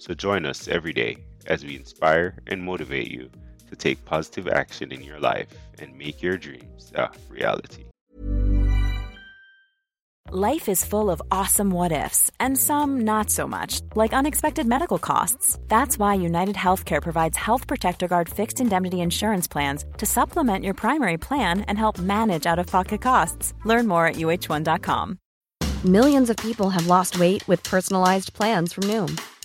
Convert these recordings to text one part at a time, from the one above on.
So join us every day as we inspire and motivate you to take positive action in your life and make your dreams a reality. Life is full of awesome what ifs and some not so much, like unexpected medical costs. That's why United Healthcare provides Health Protector Guard fixed indemnity insurance plans to supplement your primary plan and help manage out of pocket costs. Learn more at uhone.com. Millions of people have lost weight with personalized plans from Noom,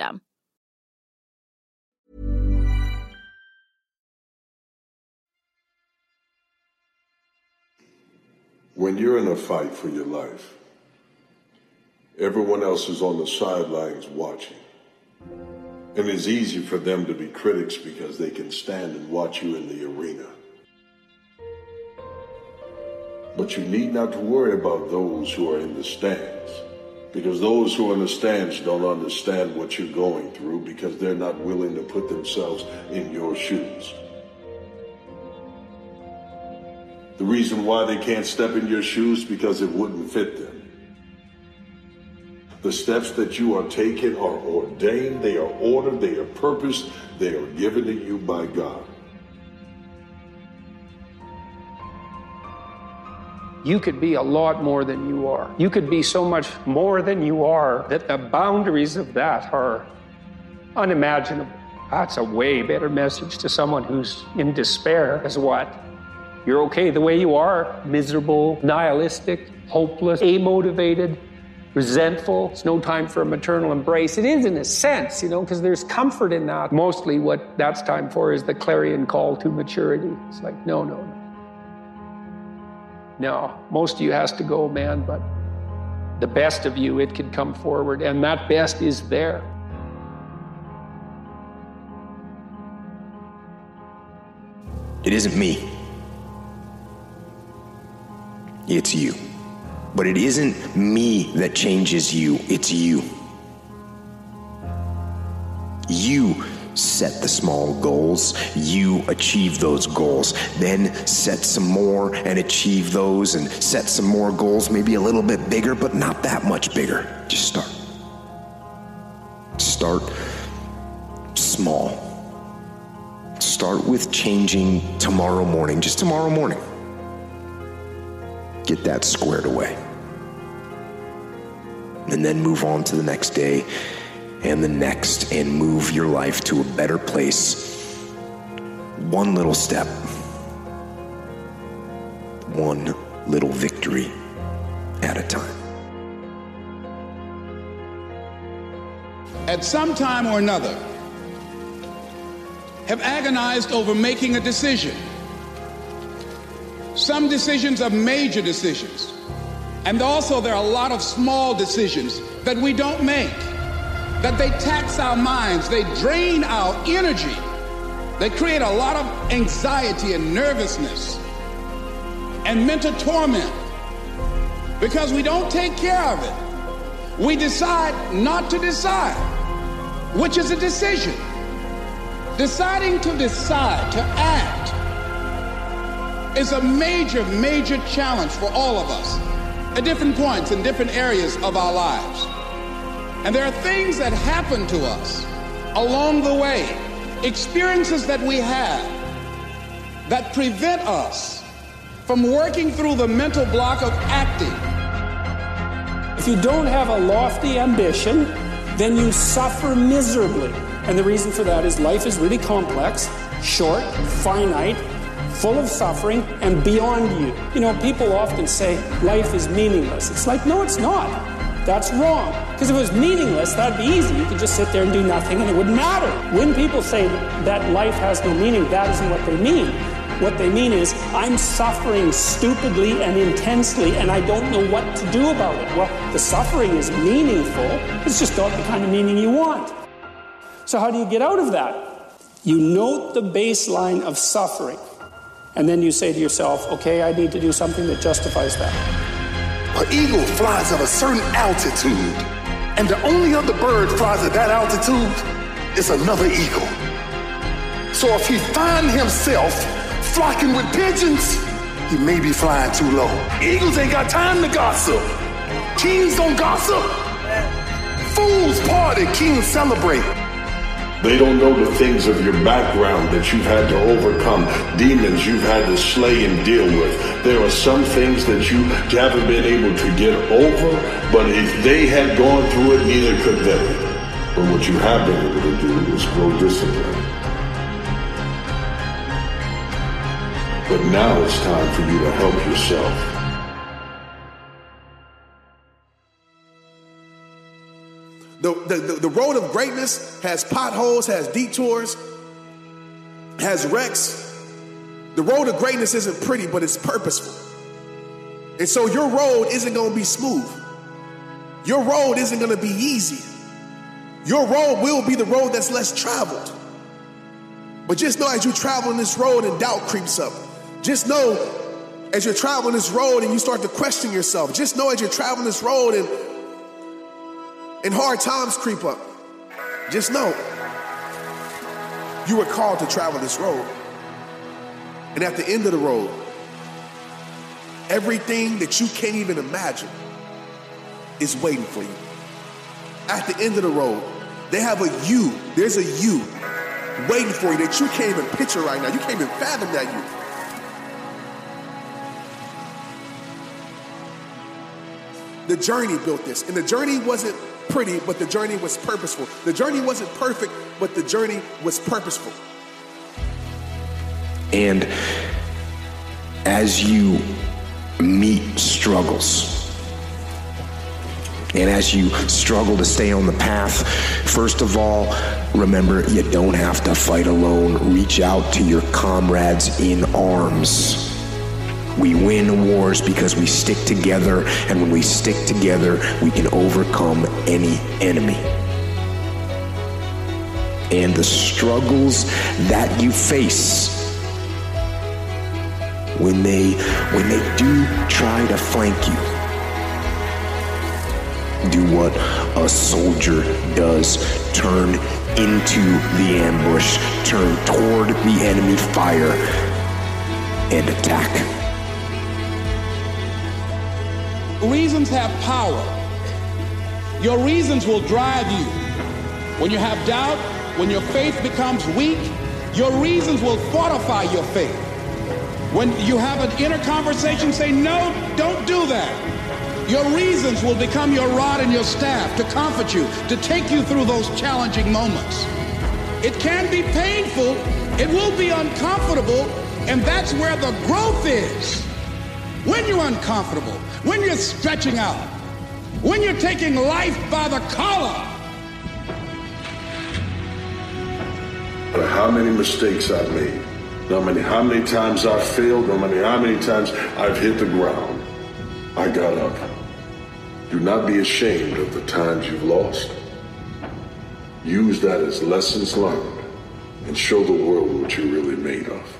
system. When you're in a fight for your life, everyone else is on the sidelines watching. And it's easy for them to be critics because they can stand and watch you in the arena. But you need not to worry about those who are in the stands because those who understand don't understand what you're going through because they're not willing to put themselves in your shoes. The reason why they can't step in your shoes because it wouldn't fit them. The steps that you are taking are ordained, they are ordered, they are purposed, they are given to you by God. You could be a lot more than you are. You could be so much more than you are that the boundaries of that are unimaginable. That's a way better message to someone who's in despair as what? You're okay the way you are, miserable, nihilistic, hopeless, amotivated, resentful. It's no time for a maternal embrace. It is in a sense, you know, because there's comfort in that. Mostly what that's time for is the clarion call to maturity. It's like, no, no, no. No, most of you has to go, man, but the best of you, it can come forward, and that best is there. It isn't me. It's you. But it isn't me that changes you, it's you. You set the small goals, you achieve those goals. Then set some more and achieve those, and set some more goals, maybe a little bit bigger, but not that much bigger. Just start. Start small. Start with changing tomorrow morning, just tomorrow morning. Get that squared away. And then move on to the next day and the next and move your life to a better place. One little step, one little victory at a time. At some time or another, have agonized over making a decision. Some decisions are major decisions. And also, there are a lot of small decisions that we don't make that they tax our minds, they drain our energy. They create a lot of anxiety and nervousness and mental torment because we don't take care of it. We decide not to decide, which is a decision. Deciding to decide, to act, is a major, major challenge for all of us at different points in different areas of our lives. And there are things that happen to us along the way, experiences that we have that prevent us from working through the mental block of acting. If you don't have a lofty ambition, then you suffer miserably. And the reason for that is life is really complex, short, finite, full of suffering, and beyond you. You know, people often say life is meaningless. It's like, no, it's not. That's wrong. Because if it was meaningless, that'd be easy. You could just sit there and do nothing and it wouldn't matter. When people say that life has no meaning, that isn't what they mean. What they mean is, I'm suffering stupidly and intensely, and I don't know what to do about it. Well, the suffering is meaningful, it's just not the kind of meaning you want. So, how do you get out of that? You note the baseline of suffering, and then you say to yourself, okay, I need to do something that justifies that. An eagle flies at a certain altitude, and the only other bird flies at that altitude is another eagle. So if he find himself flocking with pigeons, he may be flying too low. Eagles ain't got time to gossip. Kings don't gossip. Fools party, kings celebrate. They don't know the things of your background that you've had to overcome, demons you've had to slay and deal with. There are some things that you haven't been able to get over, but if they had gone through it, neither could they. But what you have been able to do is grow discipline. But now it's time for you to help yourself. The, the, the, the road of greatness has potholes, has detours, has wrecks. The road of greatness isn't pretty, but it's purposeful. And so your road isn't going to be smooth. Your road isn't going to be easy. Your road will be the road that's less traveled. But just know as you travel on this road and doubt creeps up. Just know as you're traveling this road and you start to question yourself. Just know as you're traveling this road and and hard times creep up. Just know you were called to travel this road. And at the end of the road, everything that you can't even imagine is waiting for you. At the end of the road, they have a you. There's a you waiting for you that you can't even picture right now. You can't even fathom that you. The journey built this, and the journey wasn't pretty, but the journey was purposeful. The journey wasn't perfect, but the journey was purposeful. And as you meet struggles, and as you struggle to stay on the path, first of all, remember you don't have to fight alone. Reach out to your comrades in arms. We win wars because we stick together, and when we stick together, we can overcome any enemy. And the struggles that you face when they when they do try to flank you do what a soldier does. Turn into the ambush. Turn toward the enemy fire and attack Reasons have power. Your reasons will drive you. When you have doubt, when your faith becomes weak, your reasons will fortify your faith. When you have an inner conversation, say, No, don't do that. Your reasons will become your rod and your staff to comfort you, to take you through those challenging moments. It can be painful, it will be uncomfortable, and that's where the growth is. When you're uncomfortable, when you're stretching out, when you're taking life by the collar. But how many mistakes I've made, no many how many times I've failed, no many how many times I've hit the ground, I got up. Do not be ashamed of the times you've lost. Use that as lessons learned and show the world what you're really made of.